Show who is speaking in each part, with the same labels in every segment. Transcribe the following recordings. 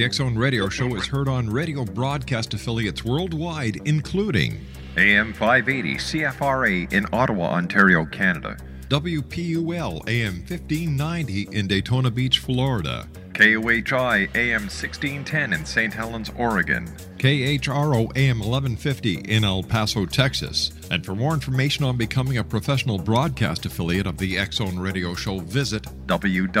Speaker 1: The X Zone Radio Show is heard on radio broadcast affiliates worldwide, including
Speaker 2: AM 580 CFRA in Ottawa, Ontario, Canada.
Speaker 1: WPUL AM 1590 in Daytona Beach, Florida.
Speaker 2: KOHI AM 1610 in St. Helens, Oregon.
Speaker 1: KHRO AM 1150 in El Paso, Texas. And for more information on becoming a professional broadcast affiliate of the X Zone Radio Show, visit
Speaker 2: www.xzbn.net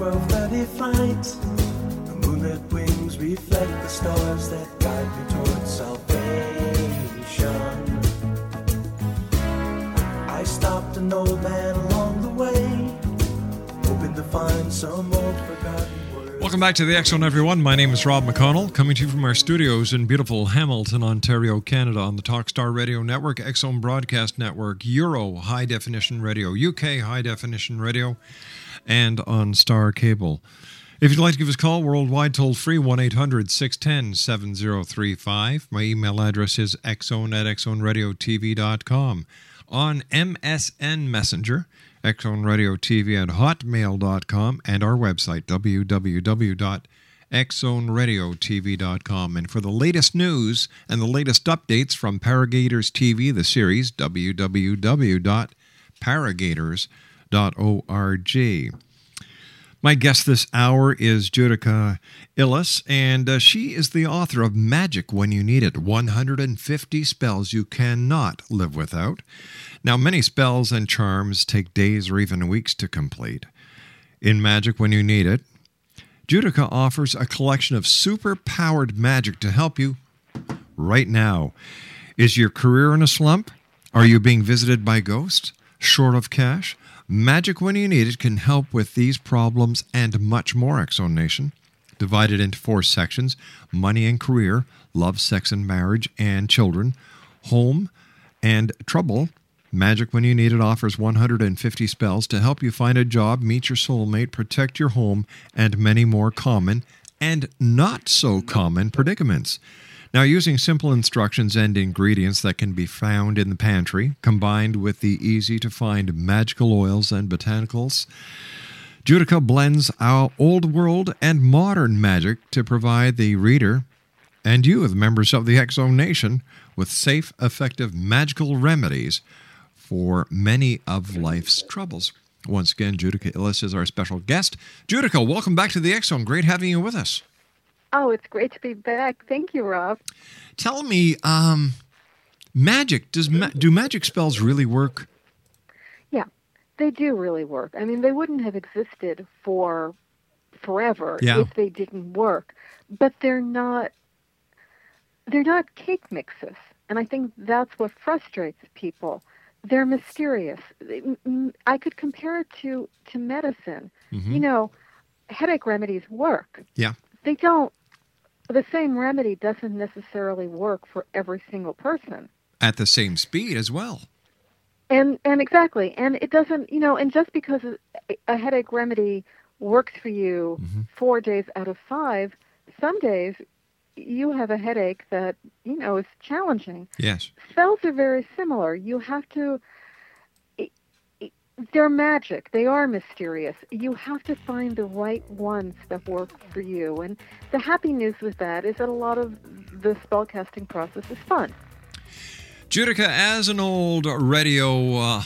Speaker 3: 12:30 flight. The moonlit wings reflect the stars that guide me towards salvation. I stopped an old man along the way, hoping to find some old forgotten.
Speaker 1: Welcome back to the Zone, everyone. My name is Rob McConnell, coming to you from our studios in beautiful Hamilton, Ontario, Canada, on the Talkstar Radio Network, Zone Broadcast Network, Euro High Definition Radio, UK High Definition Radio, and on Star Cable. If you'd like to give us a call worldwide, toll free 1 800 610 7035. My email address is xzone at xzoneradiotv.com. On MSN Messenger, Radio TV at hotmail.com, and our website, www.xzoneradiotv.com. And for the latest news and the latest updates from Paragators TV, the series, www.paragators.org. My guest this hour is Judika Illes, and uh, she is the author of Magic When You Need It 150 Spells You Cannot Live Without. Now, many spells and charms take days or even weeks to complete. In Magic When You Need It, Judika offers a collection of super powered magic to help you right now. Is your career in a slump? Are you being visited by ghosts? Short of cash? Magic When You Need It can help with these problems and much more, X Zone Nation. Divided into four sections money and career, love, sex and marriage, and children, home, and trouble. Magic When You Need It offers 150 spells to help you find a job, meet your soulmate, protect your home, and many more common and not so common predicaments. Now, using simple instructions and ingredients that can be found in the pantry, combined with the easy to find magical oils and botanicals, Judika blends our old world and modern magic to provide the reader and you, the members of the Exo Nation, with safe, effective magical remedies for many of life's troubles. Once again, Judika Illes is our special guest. Judika, welcome back to the Zone. Great having you with us.
Speaker 4: Oh, it's great to be back. Thank you, Rob.
Speaker 1: Tell me, um, magic does ma- do magic spells really work?
Speaker 4: Yeah, they do really work. I mean, they wouldn't have existed for forever
Speaker 1: Yeah.
Speaker 4: if they didn't work. But they're not they're not cake mixes. And I think that's what frustrates people. They're mysterious. They- m- m- I could compare it to to medicine.
Speaker 1: Mhm.
Speaker 4: You know, headache remedies work.
Speaker 1: Yeah.
Speaker 4: They don't the same remedy doesn't necessarily work for every single person.
Speaker 1: At the same speed as well.
Speaker 4: And and exactly, and it doesn't, you know, and just because a, a headache remedy works for you
Speaker 1: Mm-hmm.
Speaker 4: four days out of five, some days you have a headache that you know is challenging.
Speaker 1: Yes.
Speaker 4: cells are very similar. You have to. They're magic. They are mysterious. You have to find the right ones that work for you. And the happy news with that is that a lot of the spellcasting process is fun.
Speaker 1: Judika, as an old radio uh,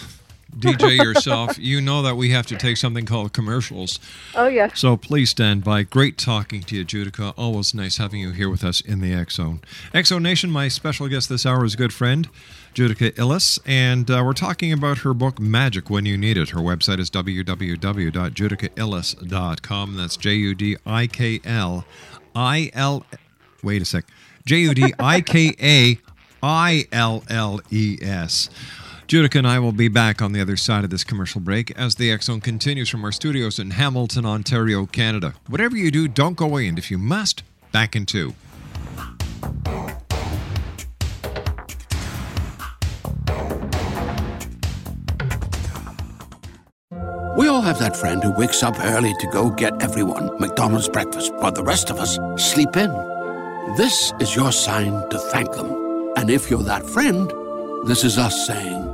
Speaker 1: DJ yourself, you know that we have to take something called commercials.
Speaker 4: Oh yes.
Speaker 1: So please stand by. Great talking to you, Judika. Always nice having you here with us in the X Zone. X Nation, my special guest this hour is a good friend, Judika Illes, and uh, we're talking about her book, Magic When You Need It. Her website is www.judikailles.com. That's J U D I K L I L. Wait a sec. J U D I K A I L L E S. Judika and I will be back on the other side of this commercial break as the X Zone continues from our studios in Hamilton, Ontario, Canada. Whatever you do, don't go away, and if you must, back in two.
Speaker 5: We all have that friend who wakes up early to go get everyone McDonald's breakfast while the rest of us sleep in. This is your sign to thank them. And if you're that friend, this is us saying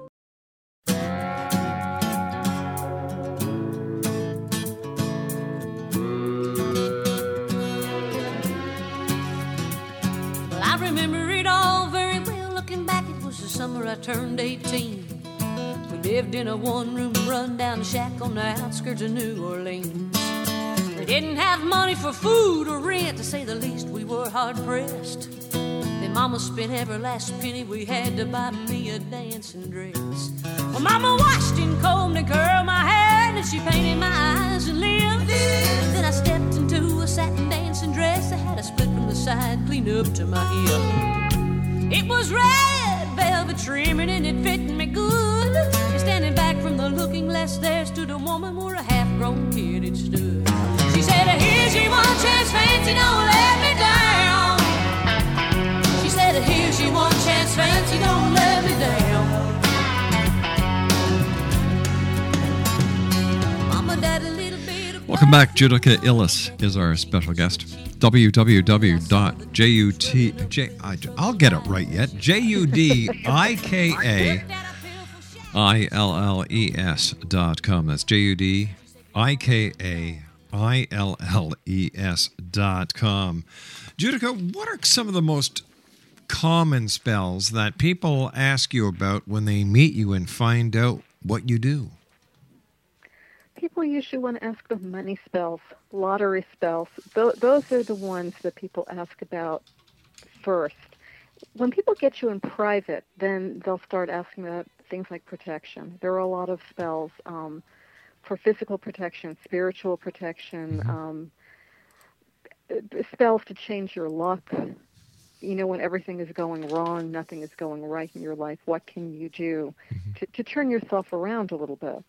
Speaker 6: I turned 18. We lived in a one room rundown shack on the outskirts of New Orleans. We didn't have money for food or rent, to say the least, we were hard pressed. Then Mama spent every last penny we had to buy me a dancing dress. Well, Mama washed and combed and curled my hair, and she painted my eyes and lips. Then I stepped into a satin dancing dress that had a split from the side, clean up to my hip. It was red velvet trimming and it fit me good. And standing back from the looking glass, there stood a woman where a half-grown kid had stood. She said, "Here's your one chance, fancy, don't let me down." She said, "Here's your one chance, fancy, don't let me down."
Speaker 1: Welcome back. Judika Illes is our special guest. www.jut. J, I, I'll get it right yet. J U D I K A I L L E S dot com. That's J U D I K A I L L E S dot com. Judika, what are some of the most common spells that people ask you about when they meet you and find out what you do?
Speaker 4: People usually want to ask about money spells, lottery spells. Th- those are the ones that people ask about first. When people get you in private, then they'll start asking about things like protection. There are a lot of spells um, for physical protection, spiritual protection, um, uh, spells to change your luck, you know, when everything is going wrong, nothing is going right in your life, what can you do to, to turn yourself around a little bit?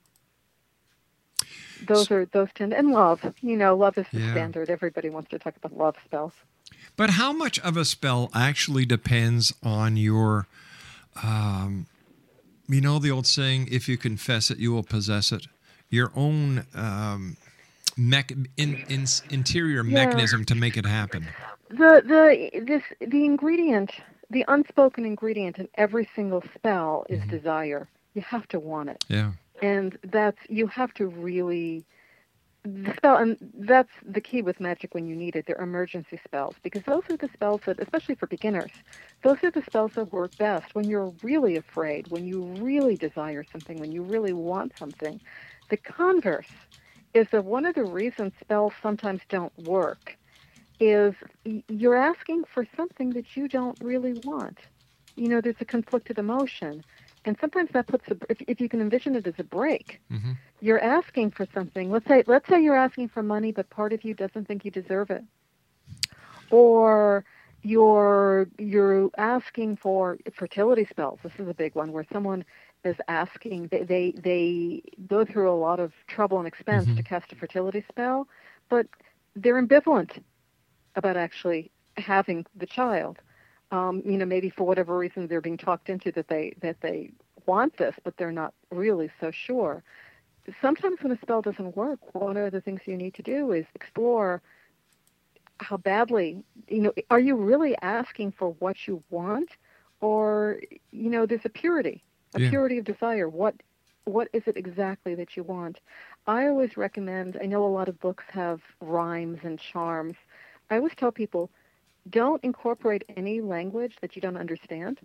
Speaker 4: Those are those tend and love. You know, love is the
Speaker 1: Yeah.
Speaker 4: standard. Everybody wants to talk about love spells.
Speaker 1: But how much of a spell actually depends on your, um, you know, the old saying, if you confess it, you will possess it? Your own um, mech- in, in, interior
Speaker 4: Yeah.
Speaker 1: mechanism to make it happen.
Speaker 4: The the this the ingredient, the unspoken ingredient in every single spell is desire. You have to want it.
Speaker 1: Yeah.
Speaker 4: And that's you have to really the spell and that's the key with magic when you need it they're emergency spells because those are the spells that especially for beginners those are the spells that work best when you're really afraid when you really desire something when you really want something. The converse is that one of the reasons spells sometimes don't work is you're asking for something that you don't really want. You know there's a conflicted emotion and sometimes that puts a, if, if you can envision it as a break
Speaker 1: Mm-hmm.
Speaker 4: you're asking for something. Let's say let's say you're asking for money but part of you doesn't think you deserve it. Or you're you're asking for fertility spells. This is a big one where someone is asking they they, they go through a lot of trouble and expense to cast a fertility spell but they're ambivalent about actually having the child um, you know, maybe for whatever reason they're being talked into that they that they want this, but they're not really so sure. Sometimes when a spell doesn't work, one of the things you need to do is explore how badly, you know, are you really asking for what you want, or you know, there's a purity, a
Speaker 7: Yeah.
Speaker 4: purity of desire. What what is it exactly that you want? I always recommend. I know a lot of books have rhymes and charms. I always tell people don't incorporate any language that you don't understand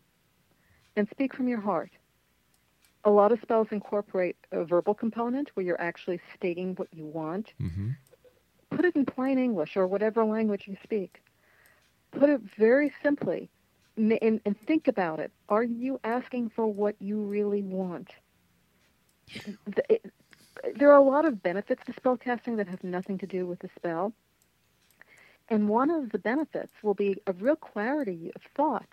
Speaker 4: and speak from your heart. A lot of spells incorporate a verbal component where you're actually stating what you want.
Speaker 1: Mm-hmm.
Speaker 4: Put it in plain English or whatever language you speak. Put it very simply and, and think about it. Are you asking for what you really want? It- there are a lot of benefits to spell casting that have nothing to do with the spell. And one of the benefits will be a real clarity of thought.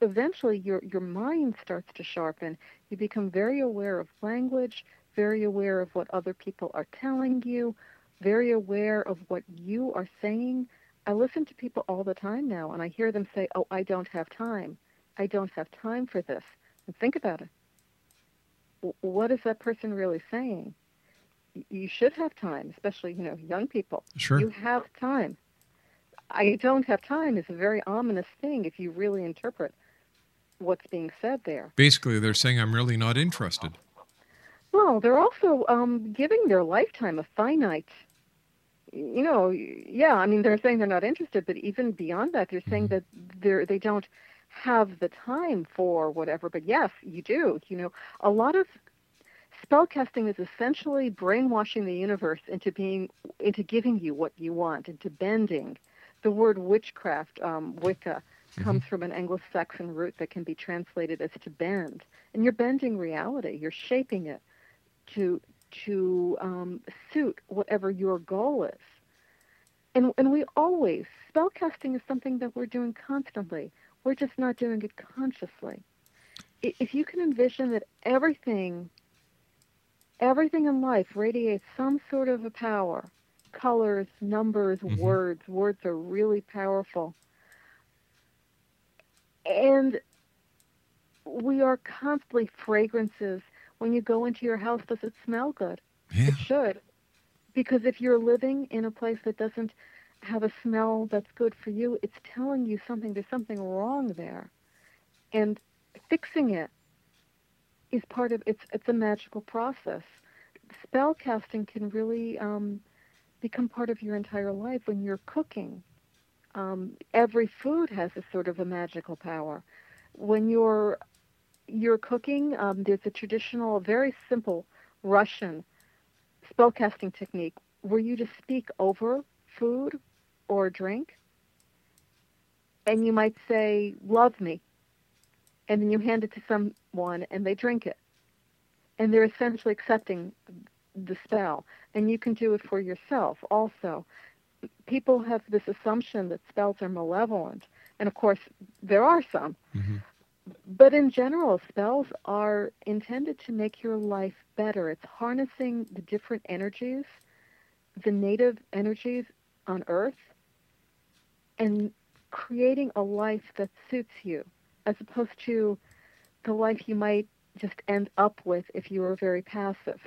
Speaker 4: Eventually, your, your mind starts to sharpen. You become very aware of language, very aware of what other people are telling you, very aware of what you are saying. I listen to people all the time now, and I hear them say, Oh, I don't have time. I don't have time for this. And think about it. W- What is that person really saying? You should have time, especially, you know, young people.
Speaker 1: Sure.
Speaker 4: You have time. I don't have time is a very ominous thing if you really interpret what's being said there.
Speaker 1: Basically, they're saying I'm really not interested.
Speaker 4: Well, they're also um, giving their lifetime a finite. You know, yeah. I mean, they're saying they're not interested, but even beyond that, they're saying that they're they don't have the time for whatever. But yes, you do. You know, a lot of spellcasting is essentially brainwashing the universe into being into giving you what you want, into bending. The word witchcraft, um, Wicca, comes from an Anglo-Saxon root that can be translated as to bend, and you're bending reality. You're shaping it to to um, suit whatever your goal is. And and we always spellcasting is something that we're doing constantly. We're just not doing it consciously. If you can envision that everything everything in life radiates some sort of a power, colors, numbers, words. Words are really powerful. And we are constantly fragrances. When you go into your house, does it smell good? It should. Because if you're living in a place that doesn't have a smell that's good for you, it's telling you something. There's something wrong there. And fixing it is part of it's it's a magical process. Spell casting can really um, become part of your entire life when you're cooking. Um, every food has a sort of a magical power. When you're you're cooking, um, there's a traditional, very simple Russian spellcasting technique where you just speak over food or drink, and you might say, "Love me," and then you hand it to someone and they drink it, and they're essentially accepting the spell. And you can do it for yourself also. People have this assumption that spells are malevolent, And of course, there are some.
Speaker 1: Mm-hmm.
Speaker 4: But in general, spells are intended to make your life better. It's harnessing the different energies, the native energies on Earth, and creating a life that suits you, as opposed to the life you might just end up with if you were very passive.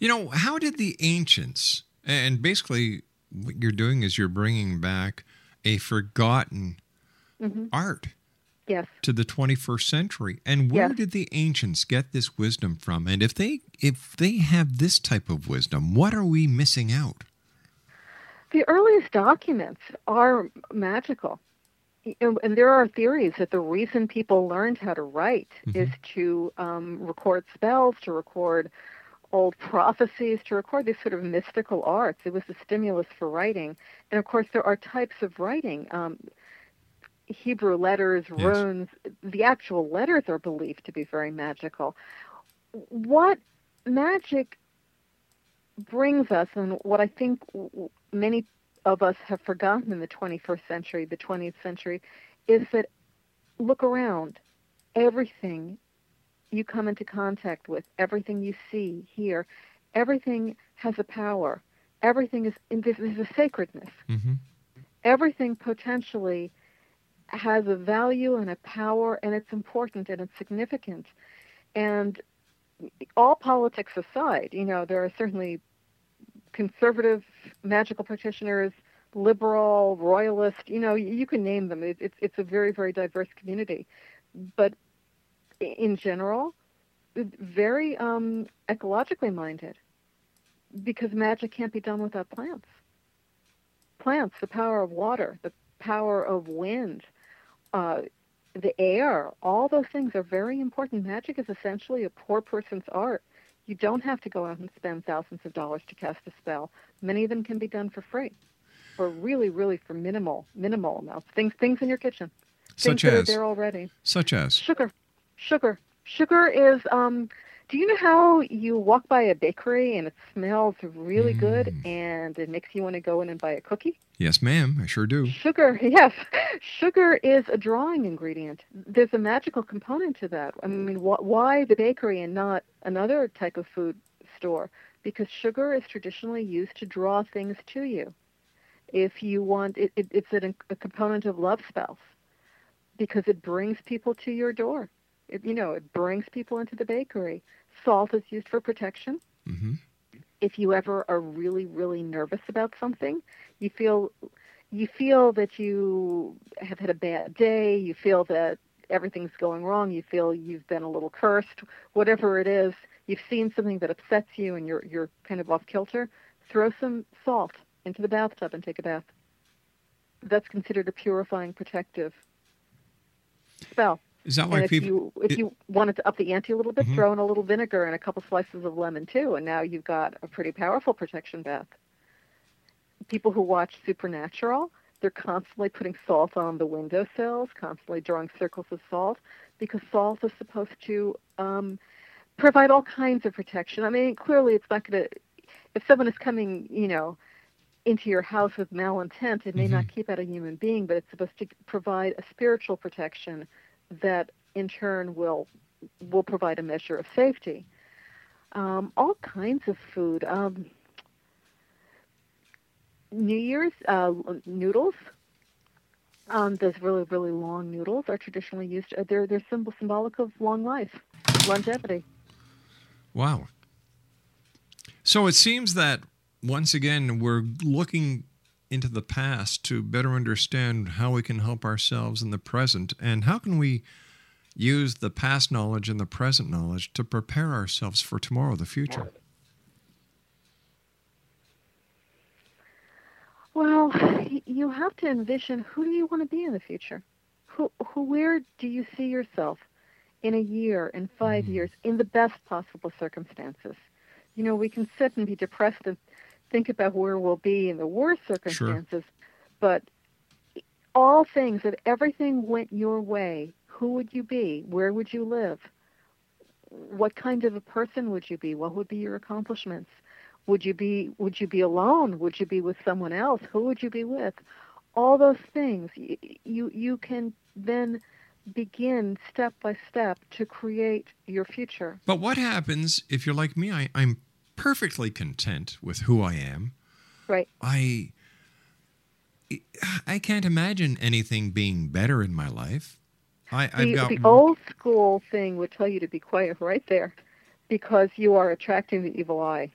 Speaker 1: You know, how did the ancients, and basically what you're doing is you're bringing back a forgotten
Speaker 4: Mm-hmm.
Speaker 1: art
Speaker 4: Yes.
Speaker 1: to the 21st century. And where
Speaker 4: Yes.
Speaker 1: did the ancients get this wisdom from? And if they if they have this type of wisdom, what are we missing out?
Speaker 4: The earliest documents are magical. And there are theories that the reason people learned how to write is to um, record spells, to record old prophecies, to record these sort of mystical arts. It was a stimulus for writing. And of course, there are types of writing. Um, Hebrew letters,
Speaker 7: Yes.
Speaker 4: runes, the actual letters are believed to be very magical. What magic brings us, and what I think many of us have forgotten in the 21st century, the 20th century, is that look around. Everything you come into contact with, everything you see, hear, everything has a power. Everything is, there's a sacredness.
Speaker 1: Mm-hmm.
Speaker 4: Everything potentially has a value and a power, and it's important and it's significant. And all politics aside, you know, there are certainly conservative magical practitioners, liberal, royalist, you know, you can name them. It, it's it's a very very diverse community, but in general, very um, ecologically minded, because magic can't be done without plants. Plants, the power of water, the power of wind, uh, the air, all those things are very important. Magic is essentially a poor person's art. You don't have to go out and spend thousands of dollars to cast a spell. Many of them can be done for free, or really, really for minimal, minimal amounts. Things, things in your kitchen, things
Speaker 1: Such
Speaker 4: that are there already.
Speaker 1: Such as
Speaker 4: Sugar, sugar, sugar is. Um, do you know how you walk by a bakery and it smells really good
Speaker 1: Mm.
Speaker 4: and it makes you want to go in and buy a cookie?
Speaker 1: Yes, ma'am, I sure do.
Speaker 4: Sugar, yes. Sugar is a drawing ingredient. There's a magical component to that. I mean, wh- why the bakery and not another type of food store? Because sugar is traditionally used to draw things to you. If you want, it, it, it's an, a component of love spells because it brings people to your door. It, you know, it brings people into the bakery. Salt is used for protection
Speaker 1: Mm-hmm.
Speaker 4: if you ever are really really nervous about something you feel you feel that you have had a bad day you feel that everything's going wrong you feel you've been a little cursed whatever it is you've seen something that upsets you and you're you're kind of off kilter throw some salt into the bathtub and take a bath that's considered a purifying protective spell
Speaker 1: Is that why
Speaker 4: if
Speaker 1: people?
Speaker 4: you if
Speaker 1: it-
Speaker 4: you wanted to up the ante a little bit,
Speaker 1: Mhm.
Speaker 4: throw in a little vinegar and a couple slices of lemon too, and now you've got a pretty powerful protection bath. People who watch Supernatural, they're constantly putting salt on the windowsills, constantly drawing circles of salt, because salt is supposed to um, provide all kinds of protection. I mean, clearly it's not going to. If someone is coming, you know, into your house with malintent, it may not keep out a human being, but it's supposed to provide a spiritual protection that in turn will will provide a measure of safety. Um, all kinds of food. Um, New Year's uh, noodles. Um, those really really long noodles are traditionally used. Uh, they're they're symbol symbolic of long life, longevity.
Speaker 1: Wow. So it seems that once again we're looking into the past to better understand how we can help ourselves in the present and how can we use the past knowledge and the present knowledge to prepare ourselves for tomorrow, the future.
Speaker 4: Well, you have to envision who do you want to be in the future? Who, who, where do you see yourself in a year, in 5 hmm. years, in the best possible circumstances? You know, we can sit and be depressed and think about where we'll be in the worst circumstances, but all things, if everything went your way, who would you be? Where would you live? What kind of a person would you be? What would be your accomplishments? Would you be would you be alone? Would you be with someone else? Who would you be with? all those things. You you, you can then begin step by step to create your future.
Speaker 1: But what happens if you're like me? I, I'm perfectly content with who I am.
Speaker 4: Right.
Speaker 1: I I can't imagine anything being better in my life. I, I've
Speaker 4: The,
Speaker 1: got
Speaker 4: the old school thing would tell you to be quiet right there because you are attracting the evil eye.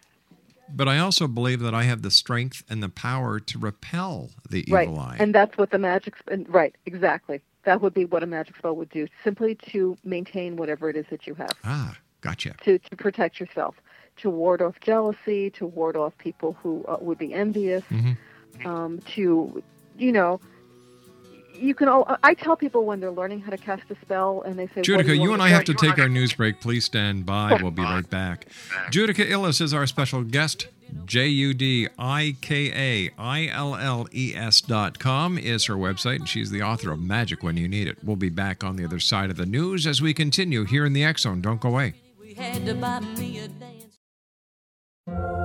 Speaker 1: but I also believe that I have the strength and the power to repel the
Speaker 4: right.
Speaker 1: evil eye.
Speaker 4: And that's what the magic right, exactly. That would be what a magic spell would do, simply to maintain whatever it is that you have.
Speaker 1: ah, gotcha.
Speaker 4: to, to protect yourself, to ward off jealousy, to ward off people who uh, would be envious,
Speaker 1: Mm-hmm.
Speaker 4: um, to, you know, you can. All, I tell people when they're learning how to cast a spell, and they say,
Speaker 1: Judika, you,
Speaker 4: want
Speaker 1: and I have to take our news break. Please stand by. We'll be right back. Judika Illes is our special guest. J U D I K A I L L E S dot com is her website, and she's the author of Magic When You Need It. We'll be back on the other side of the news as we continue here in the X Zone. Don't go away.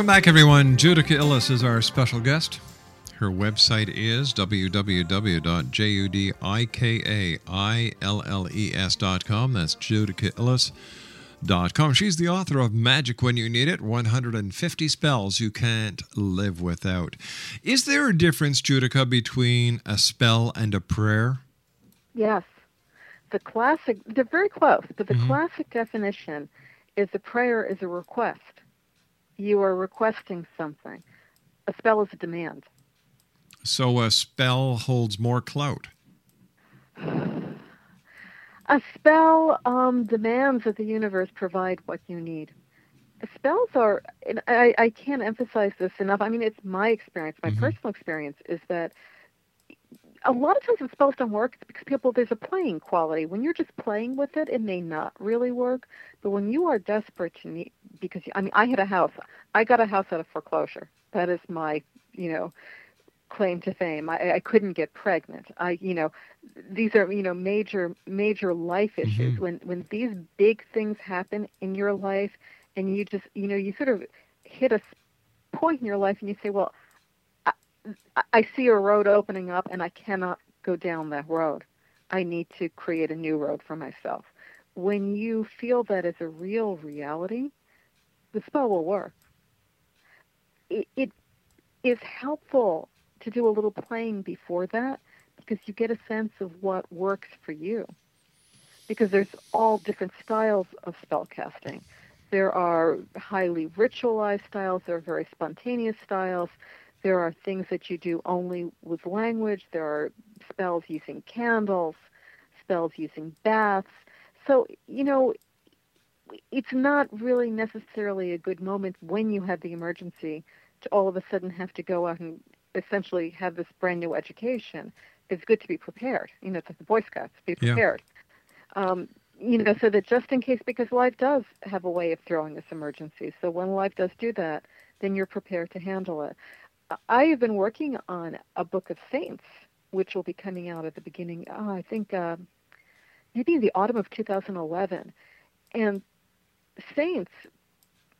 Speaker 1: Welcome back, everyone. Judika Illes is our special guest. Her website is www.judikailles.com. That's judikailles.com. She's the author of Magic When You Need It 150 Spells You Can't Live Without. Is there a difference, Judika, between a spell and a prayer?
Speaker 4: Yes. The classic, they're very close, but the
Speaker 1: Mhm.
Speaker 4: classic definition is a prayer is a request. You are requesting something. A spell is a demand.
Speaker 1: So a spell holds more clout.
Speaker 4: A spell um, demands that the universe provide what you need. Spells are, and I, I can't emphasize this enough. I mean, it's my experience, my
Speaker 1: Mhm.
Speaker 4: personal experience is that a lot of times the spells don't work because people there's a playing quality. When you're just playing with it, it may not really work. But when you are desperate to need, because I mean, I had a house. I got a house out of foreclosure. That is my, you know, claim to fame. I, I couldn't get pregnant. I, you know, these are you know major major life issues.
Speaker 1: Mm-hmm.
Speaker 4: When when these big things happen in your life, and you just you know you sort of hit a point in your life, and you say, well, I, see a road opening up, and I cannot go down that road. I need to create a new road for myself. When you feel that as a real reality, the spell will work. It, it is helpful to do a little playing before that because you get a sense of what works for you. Because there's all different styles of spell casting. There are highly ritualized styles, there are very spontaneous styles, there are things that you do only with language, there are spells using candles, spells using baths. So, you know, it's not really necessarily a good moment when you have the emergency to all of a sudden have to go out and essentially have this brand new education. It's good to be prepared. You know, it's like the Boy Scouts, be
Speaker 1: Yeah.
Speaker 4: prepared. Um, you know, so that just in case, because life does have a way of throwing us emergencies. So when life does do that, then you're prepared to handle it. I have been working on a book of saints, which will be coming out at the beginning, oh, I think uh, maybe in the autumn of 2011. And saints,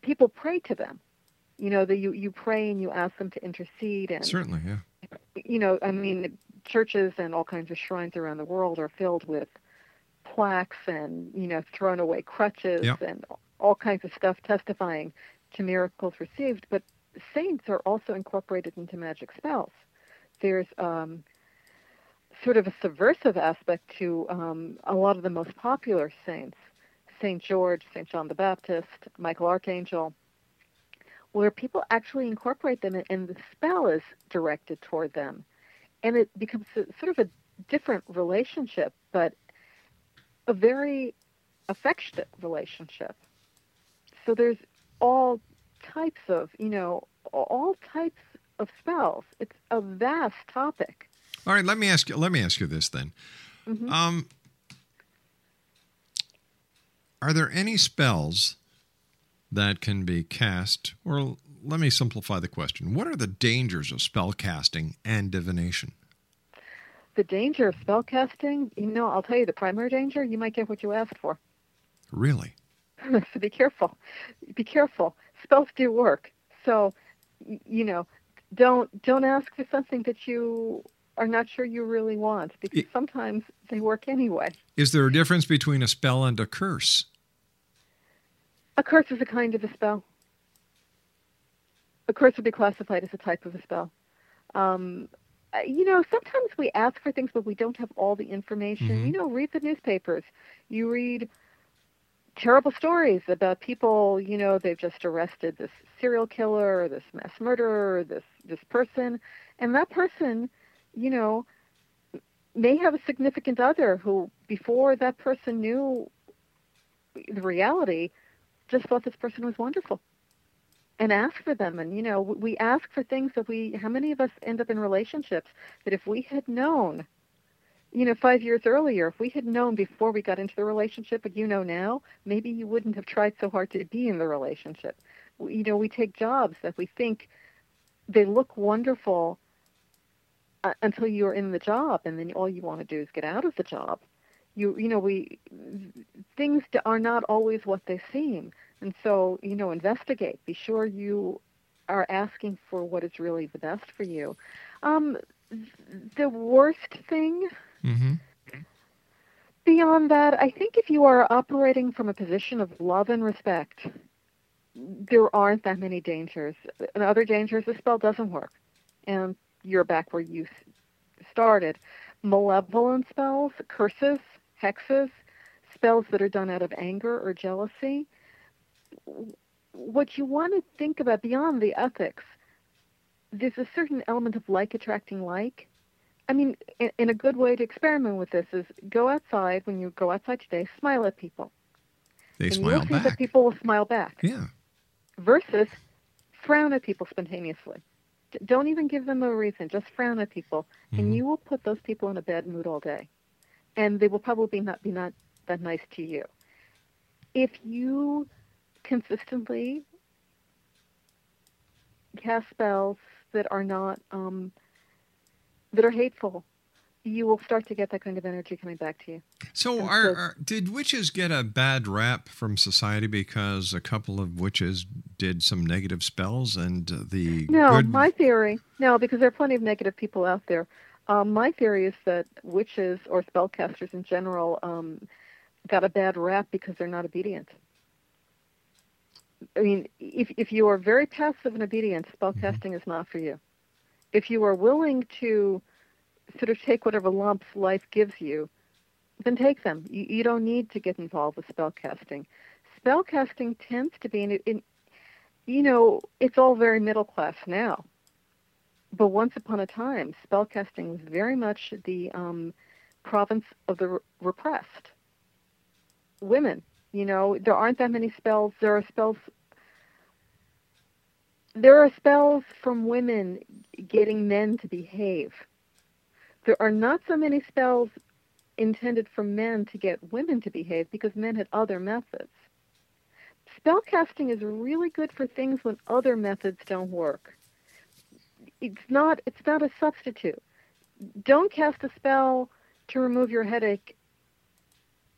Speaker 4: people pray to them. You know, that you, you pray and you ask them to intercede. And,
Speaker 1: Certainly, yeah.
Speaker 4: you know, I mean, churches and all kinds of shrines around the world are filled with plaques and, you know, thrown away crutches
Speaker 1: Yep.
Speaker 4: and all kinds of stuff testifying to miracles received. But saints are also incorporated into magic spells. There's um, sort of a subversive aspect to um, a lot of the most popular saints St. George, St. John the Baptist, Michael Archangel, where people actually incorporate them and the spell is directed toward them. And it becomes a, sort of a different relationship, but a very affectionate relationship. So there's all types of, you know, all types of spells. It's a vast topic.
Speaker 1: All right, let me ask you. Let me ask you this then.
Speaker 4: Mhm.
Speaker 1: Um, are there any spells that can be cast, or let me simplify the question: What are the dangers of spell casting and divination?
Speaker 4: The danger of spell casting, you know, I'll tell you the primary danger, you might get what you asked for.
Speaker 1: Really?
Speaker 4: so be careful. Be careful. Spells do work. So, you know, don't don't ask for something that you are not sure you really want because sometimes they work anyway.
Speaker 1: Is there a difference between a spell and a curse?
Speaker 4: A curse is a kind of a spell. A curse would be classified as a type of a spell. Um, you know, sometimes we ask for things, but we don't have all the information.
Speaker 7: Mhm.
Speaker 4: You know, read the newspapers. You read terrible stories about people. You know, they've just arrested this serial killer, this mass murderer, this this person, and that person, you know, may have a significant other who, before that person knew the reality, just thought this person was wonderful and ask for them and you know we ask for things that we how many of us end up in relationships that if we had known you know 5 years earlier if we had known before we got into the relationship but you know now maybe you wouldn't have tried so hard to be in the relationship. You know we take jobs that we think they look wonderful uh, until you're in the job and then all you want to do is get out of the job. You you know we things are not always what they seem. And so you know investigate. Be sure you are asking for what is really the best for you. Um the worst thing
Speaker 1: Mm-hmm.
Speaker 4: beyond that i think if you are operating from a position of love and respect there aren't that many dangers. Another danger is the spell doesn't work. And you're back where you started. Malevolent spells curses hexes spells that are done out of anger or jealousy. What you want to think about beyond the ethics there's a certain element of like attracting like i mean in, in a good way to experiment with this is go outside when you go outside today smile at people
Speaker 1: They
Speaker 4: and
Speaker 1: smile
Speaker 4: you'll see that
Speaker 1: back.
Speaker 4: people will smile back
Speaker 1: Yeah.
Speaker 4: versus frown at people spontaneously Don't even give them a reason. Just frown at people,
Speaker 1: Mhm.
Speaker 4: and you will put those people in a bad mood all day, and they will probably not be not that nice to you. If you consistently cast spells that are not um, that are hateful, you will start to get that kind of energy coming back to you.
Speaker 1: So, are, are did witches get a bad rap from society because a couple of witches did some negative spells and the
Speaker 4: No,
Speaker 1: good?
Speaker 4: my theory, no, because there are plenty of negative people out there. Um, my theory is that witches or spellcasters in general um, got a bad rap because they're not obedient. I mean, if if you are very passive and obedient, spellcasting is not for you. If you are willing to sort of take whatever lumps life gives you, then take them. You, you don't need to get involved with spellcasting. Spellcasting tends to be, in, in, you know, it's all very middle class now. But once upon a time, spellcasting was very much the um, province of the re- repressed. Women, you know, there aren't that many spells. There are spells. There are spells from women getting men to behave. There are not so many spells intended for men to get women to behave because men had other methods. Spellcasting is really good for things when other methods don't work. It's not it's not a substitute. Don't cast a spell to remove your headache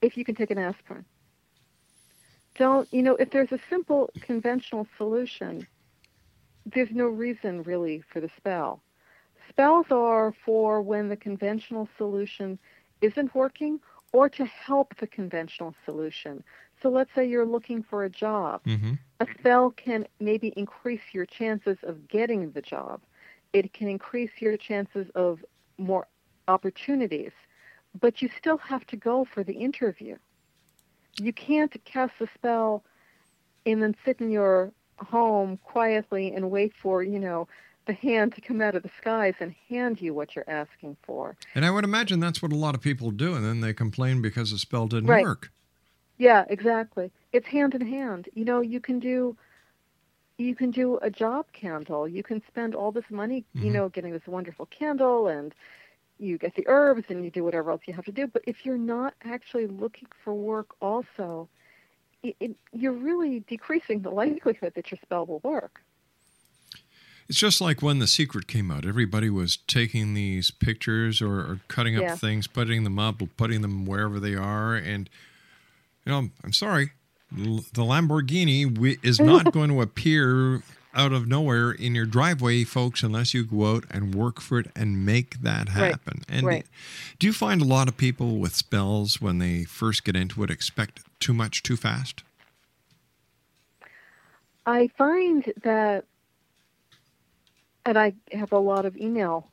Speaker 4: if you can take an aspirin. Don't, you know, if there's a simple conventional solution, there's no reason really for the spell. Spells are for when the conventional solution isn't working or to help the conventional solution. So let's say you're looking for a job.
Speaker 1: Mhm.
Speaker 4: A spell can maybe increase your chances of getting the job. It can increase your chances of more opportunities, but you still have to go for the interview. You can't cast a spell and then sit in your home quietly and wait for, you know, the hand to come out of the skies and hand you what you're asking for.
Speaker 1: And I would imagine that's what a lot of people do, and then they complain because the spell didn't
Speaker 4: Right.
Speaker 1: work.
Speaker 4: Yeah, exactly. It's hand in hand. You know, you can do you can do a job candle. You can spend all this money, you
Speaker 1: Mhm.
Speaker 4: know, getting this wonderful candle and you get the herbs and you do whatever else you have to do. But if you're not actually looking for work also, it, it, you're really decreasing the likelihood that your spell will work.
Speaker 1: It's just like when The Secret came out. Everybody was taking these pictures or, or cutting up
Speaker 4: Yeah.
Speaker 1: things, putting them up, putting them wherever they are. And, you know, I'm sorry, the Lamborghini is not going to appear out of nowhere in your driveway, folks, unless you go out and work for it and make that
Speaker 4: Right.
Speaker 1: happen. And
Speaker 4: Right.
Speaker 1: do you find a lot of people with spells when they first get into it expect too much too fast?
Speaker 4: I find that, and I have a lot of email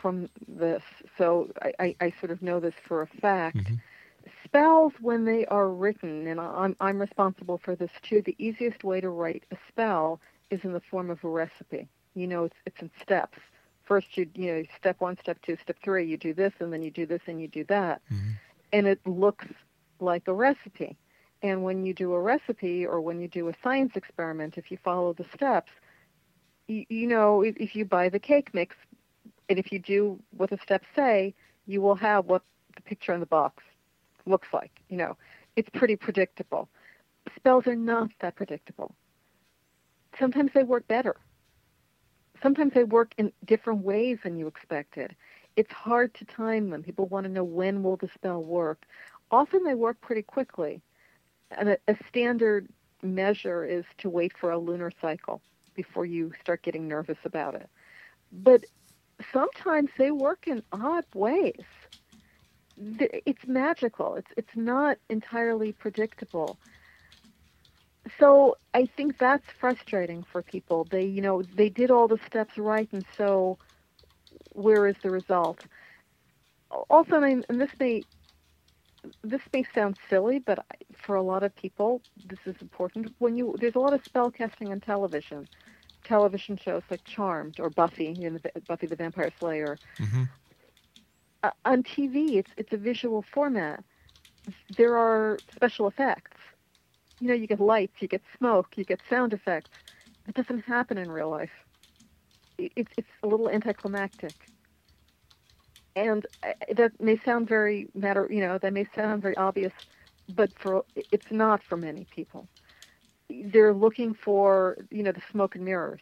Speaker 4: from this, so I, I, I sort of know this for a fact. Mm-hmm. Spells, when they are written, and I'm, I'm responsible for this too, the easiest way to write a spell is in the form of a recipe. You know, it's, it's in steps. First, you, you know, step one, step two, step three, you do this, and then you do this, and you do that. Mm-hmm. And it looks like a recipe. And when you do a recipe or when you do a science experiment, if you follow the steps, you, you know, if, if you buy the cake mix and if you do what the steps say, you will have what the picture on the box looks like. You know, it's pretty predictable. Spells are not that predictable. Sometimes they work better. Sometimes they work in different ways than you expected. It's hard to time them. People want to know when will the spell work. Often they work pretty quickly and a, a standard measure is to wait for a lunar cycle before you start getting nervous about it. But sometimes they work in odd ways. It's magical. It's it's not entirely predictable. So I think that's frustrating for people. They you know they did all the steps right, and so where is the result? Also, I mean, and this may this may sound silly, but for a lot of people, this is important. When you there's a lot of spell casting on television, television shows like Charmed or Buffy, you know, the- Buffy the Vampire Slayer. Uh, on TV, it's it's a visual format. There are special effects. You know, you get lights, you get smoke, you get sound effects. It doesn't happen in real life. it's it's a little anticlimactic. And uh, that may sound very matter, you know, that may sound very obvious, but for it's not for many people. They're looking for, you know, the smoke and mirrors.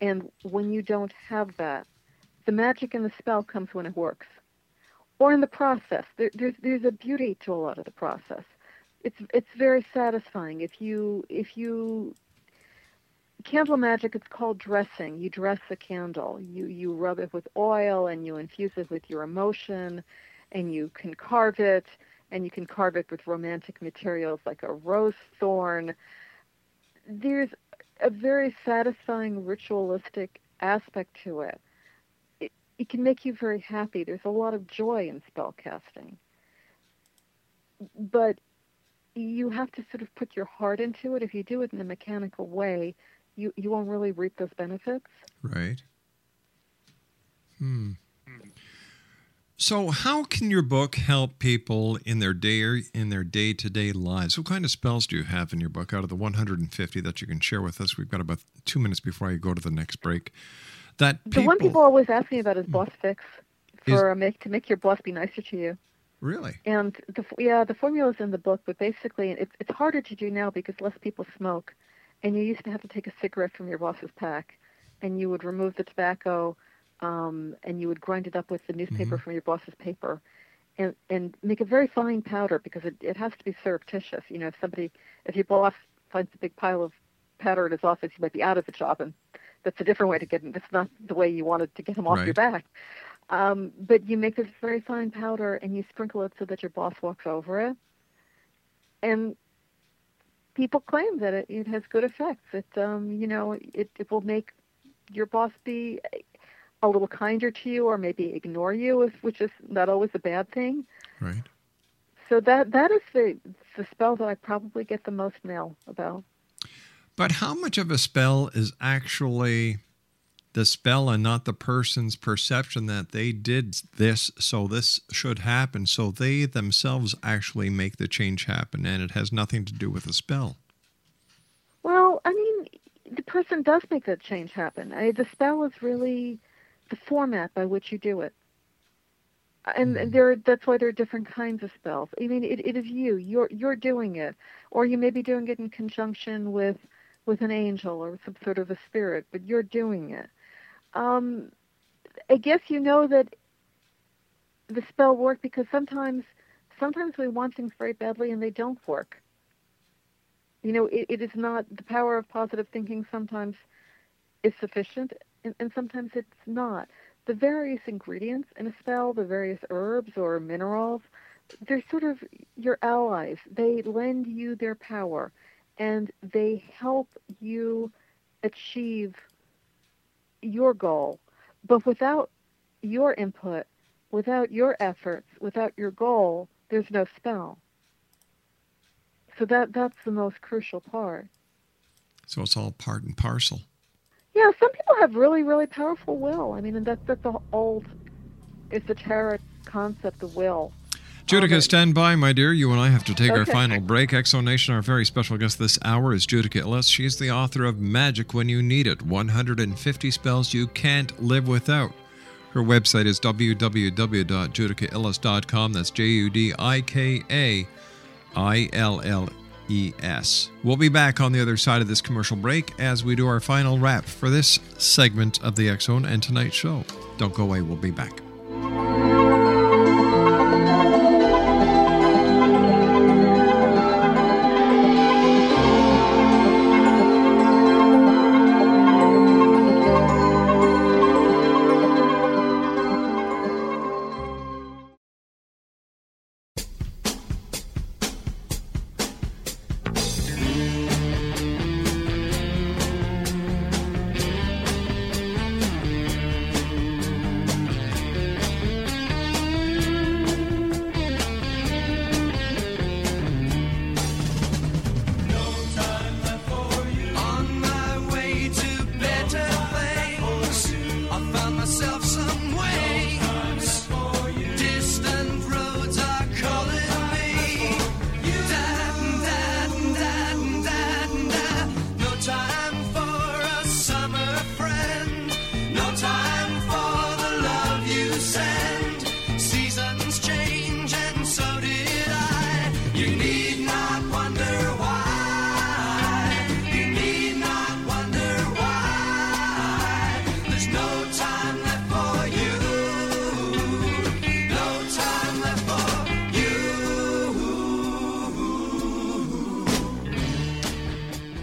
Speaker 4: And when you don't have that, the magic and the spell comes when it works, or in the process. There, there's there's a beauty to a lot of the process. It's it's very satisfying if you if you candle magic it's called dressing. You dress the candle. You you rub it with oil and you infuse it with your emotion and you can carve it and you can carve it with romantic materials like a rose thorn. There's a very satisfying ritualistic aspect to it. it it can make you very happy. There's a lot of joy in spell casting. But you have to sort of put your heart into it. If you do it in a mechanical way, you, you won't really reap those benefits.
Speaker 1: Right. Hmm. So, how can your book help people in their day in their day to day lives? What kind of spells do you have in your book out of the 150 that you can share with us? We've got about two minutes before I go to the next break. That
Speaker 4: people, the one people always ask me about is boss fix for is, make to make your boss be nicer to you.
Speaker 1: Really?
Speaker 4: And the yeah, the formula is in the book, but basically it's it's harder to do now because less people smoke, and you used to have to take a cigarette from your boss's pack, and you would remove the tobacco, um, and you would grind it up with the newspaper mm-hmm. from your boss's paper, and and make a very fine powder because it it has to be surreptitious. You know, if somebody if your boss finds a big pile of powder in his office, he might be out of the job, and that's a different way to get him. That's not the way you wanted to get him off
Speaker 1: right.
Speaker 4: your back. Um, but you make this very fine powder and you sprinkle it so that your boss walks over it. And people claim that it, it has good effects. It, um, you know, it, it will make your boss be a little kinder to you or maybe ignore you, if, which is not always a bad thing.
Speaker 1: Right.
Speaker 4: So that that is the the spell that I probably get the most mail about.
Speaker 1: But how much of a spell is actually the spell and not the person's perception that they did this, so this should happen. So they themselves actually make the change happen, and it has nothing to do with the spell.
Speaker 4: Well, I mean, the person does make that change happen. I, the spell is really the format by which you do it. And mm. there, that's why there are different kinds of spells. I mean, it, it is you. You're you're doing it, or you may be doing it in conjunction with with an angel or some sort of a spirit, but you're doing it um, I guess you know that the spell worked because sometimes sometimes we want things very badly and they don't work. You know, it, it is not the power of positive thinking sometimes is sufficient and, and sometimes it's not. The various ingredients in a spell, the various herbs or minerals, they're sort of your allies. They lend you their power and they help you achieve your goal. But without your input, without your efforts, without your goal, there's no spell. So that that's the most crucial part.
Speaker 1: So it's all part and parcel.
Speaker 4: Yeah, some people have really, really powerful will. I mean, and that's that's the old it's the esoteric concept of will.
Speaker 1: Judika, stand by, my dear. You and I have to take okay. our final break. Exonation, our very special guest this hour is Judika Illes. She's the author of Magic When You Need It 150 Spells You Can't Live Without. Her website is www.judikailles.com. That's J U D I K A I L L E S. We'll be back on the other side of this commercial break as we do our final wrap for this segment of the X and tonight's show. Don't go away, we'll be back.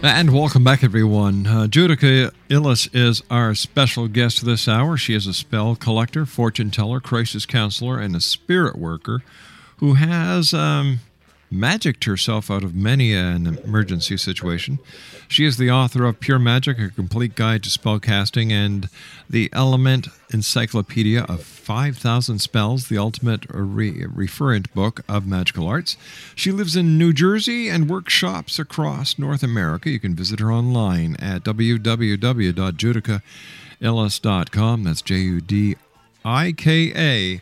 Speaker 1: And welcome back, everyone. Uh, Judika Illes is our special guest this hour. She is a spell collector, fortune teller, crisis counselor, and a spirit worker who has um, magicked herself out of many an emergency situation. She is the author of Pure Magic, a complete guide to spellcasting, and the Element Encyclopedia of 5,000 Spells, the ultimate re- referent book of magical arts. She lives in New Jersey and workshops across North America. You can visit her online at www.judikailles.com. That's J U D I K A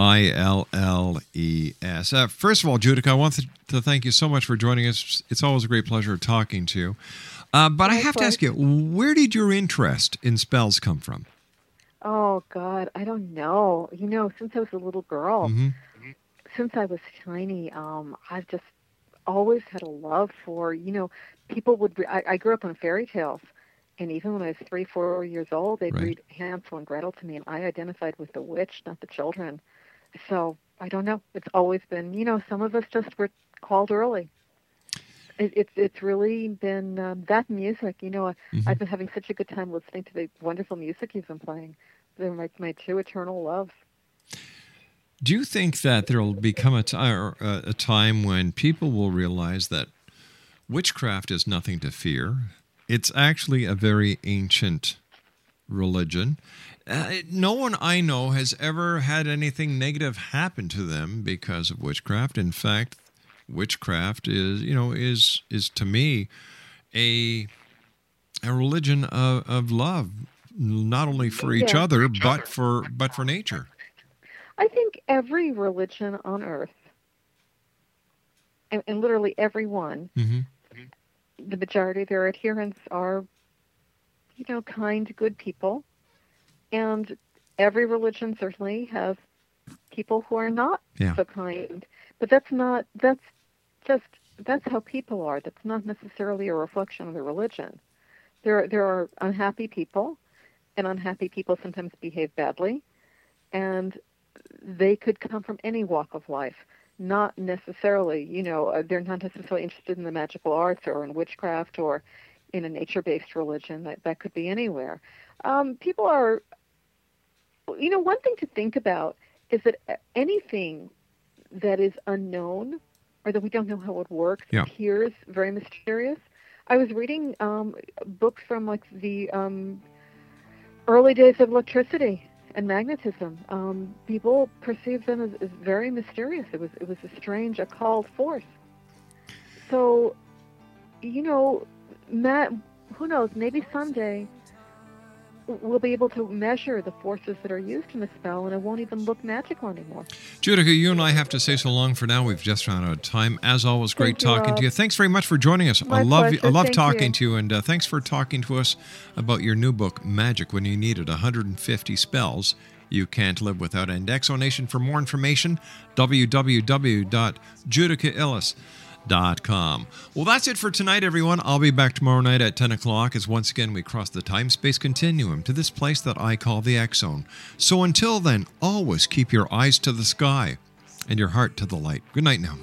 Speaker 1: I L L E S. Uh, first of all, Judika, I want to thank you so much for joining us. It's always a great pleasure talking to you. Uh, but I have to ask you, where did your interest in spells come from?
Speaker 4: Oh God, I don't know. You know, since I was a little girl,
Speaker 1: Mhm.
Speaker 4: since I was tiny, um, I've just always had a love for. You know, people would. Re- I, I grew up on fairy tales, and even when I was three, four years old, they'd
Speaker 1: Right.
Speaker 4: read Hansel and Gretel to me, and I identified with the witch, not the children. So I don't know. It's always been. You know, some of us just were called early. It, it's it's really been um, that music. You know,
Speaker 1: Mhm.
Speaker 4: I've been having such a good time listening to the wonderful music you've been playing. They're my my two eternal loves.
Speaker 1: Do you think that there will become a, a, a time when people will realize that witchcraft is nothing to fear? It's actually a very ancient religion. Uh, no one I know has ever had anything negative happen to them because of witchcraft. In fact, witchcraft is, you know, is is to me a a religion of, of love, not only for each
Speaker 4: Yeah.
Speaker 1: other but for but for nature.
Speaker 4: I think every religion on earth, and, and literally every one,
Speaker 1: Mm-hmm.
Speaker 4: the majority of their adherents are, you know, kind, good people, and every religion certainly has people who are not
Speaker 1: Yeah.
Speaker 4: so kind. But that's not. That's just. That's how people are. That's not necessarily a reflection of the religion. There, there are unhappy people, and unhappy people sometimes behave badly, and they could come from any walk of life. Not necessarily, you know, uh, they're not necessarily interested in the magical arts or in witchcraft or in a nature-based religion. That that could be anywhere. Um, people are, you know, one thing to think about is that anything that is unknown or that we don't know how it works
Speaker 1: Yeah.
Speaker 4: appears very mysterious. I was reading um, books from like the um, early days of electricity and magnetism. Um, people perceived them as, as very mysterious. It was it was a strange occult force. So, you know, Matt, who knows? Maybe someday we'll be able to measure the forces that are used in the spell, and it won't even look magical anymore.
Speaker 1: Judika, you and I have to say so long for now. We've just run out of time. As always, great
Speaker 4: Thank you,
Speaker 1: talking to you. Thanks very much for joining us.
Speaker 4: My
Speaker 1: I love you. I love
Speaker 4: Thank
Speaker 1: talking
Speaker 4: you.
Speaker 1: to you, and uh, thanks for talking to us about your new book, Magic When You Need It 150 Spells You Can't Live Without. And Exonation for more information, www.judikailles.com. Well, that's it for tonight, everyone. I'll be back tomorrow night at 10 o'clock as once again we cross the time space continuum to this place that I call the X Zone. So until then, always keep your eyes to the sky and your heart to the light. Good night now.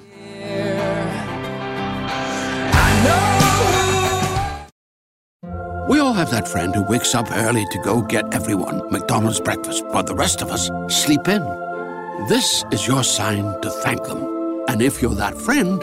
Speaker 5: We all have that friend who wakes up early to go get everyone McDonald's breakfast, while the rest of us sleep in. This is your sign to thank them. And if you're that friend,